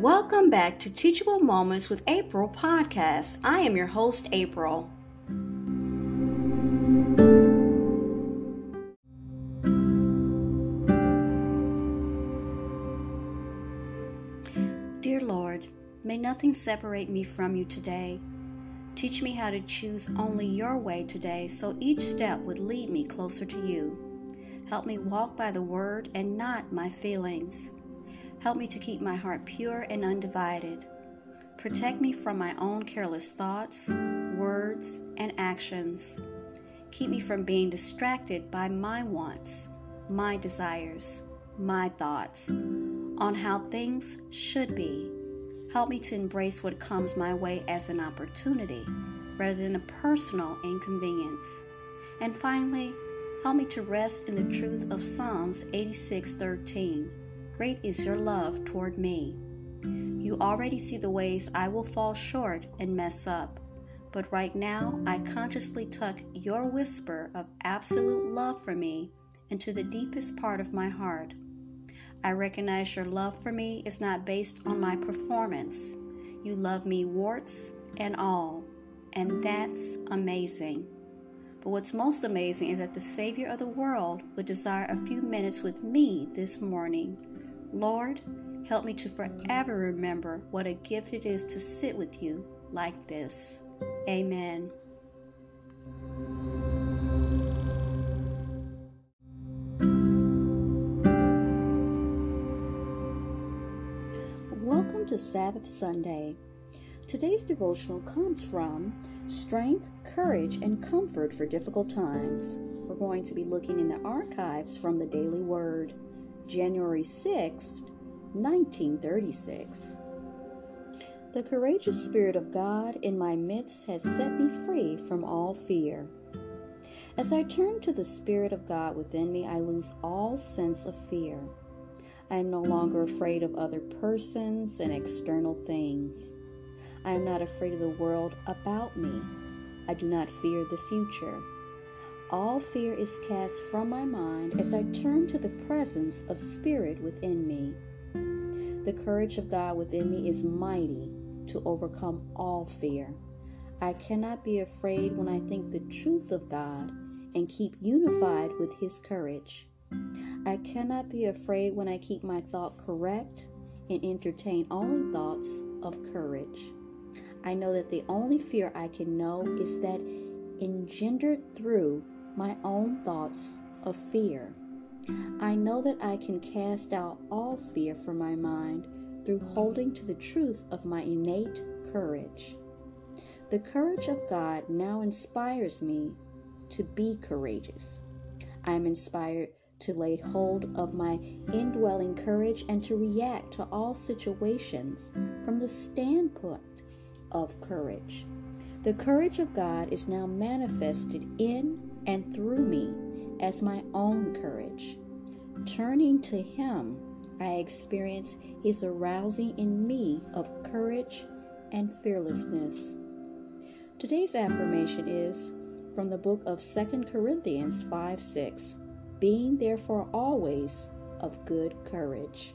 Welcome back to Teachable Moments with April podcast. I am your host, April. Dear Lord, may nothing separate me from you today. Teach me how to choose only your way today so each step would lead me closer to you. Help me walk by the word and not my feelings. Help me to keep my heart pure and undivided. Protect me from my own careless thoughts, words, and actions. Keep me from being distracted by my wants, my desires, my thoughts on how things should be. Help me to embrace what comes my way as an opportunity rather than a personal inconvenience. And finally, help me to rest in the truth of Psalms 86:13 Great is your love toward me. You already see the ways I will fall short and mess up. But right now, I consciously tuck your whisper of absolute love for me into the deepest part of my heart. I recognize your love for me is not based on my performance. You love me warts and all, and that's amazing. But what's most amazing is that the Savior of the world would desire a few minutes with me this morning Lord, help me to forever remember what a gift it is to sit with you like this. Amen. Welcome to Sabbath Sunday. Today's devotional comes from Strength, Courage, and Comfort for Difficult Times. We're going to be looking in the archives from the Daily Word. January 6, 1936. The courageous Spirit of God in my midst has set me free from all fear. As I turn to the Spirit of God within me, I lose all sense of fear. I am no longer afraid of other persons and external things. I am not afraid of the world about me. I do not fear the future all fear is cast from my mind as I turn to the presence of Spirit within me. The courage of God within me is mighty to overcome all fear. I cannot be afraid when I think the truth of God and keep unified with His courage. I cannot be afraid when I keep my thought correct and entertain only thoughts of courage. I know that the only fear I can know is that engendered through my own thoughts of fear. I know that I can cast out all fear from my mind through holding to the truth of my innate courage. The courage of God now inspires me to be courageous. I am inspired to lay hold of my indwelling courage and to react to all situations from the standpoint of courage. The courage of God is now manifested in and through me as my own courage. Turning to Him, I experience His arousing in me of courage and fearlessness. Today's affirmation is from the book of 2 Corinthians 5 6, being therefore always of good courage.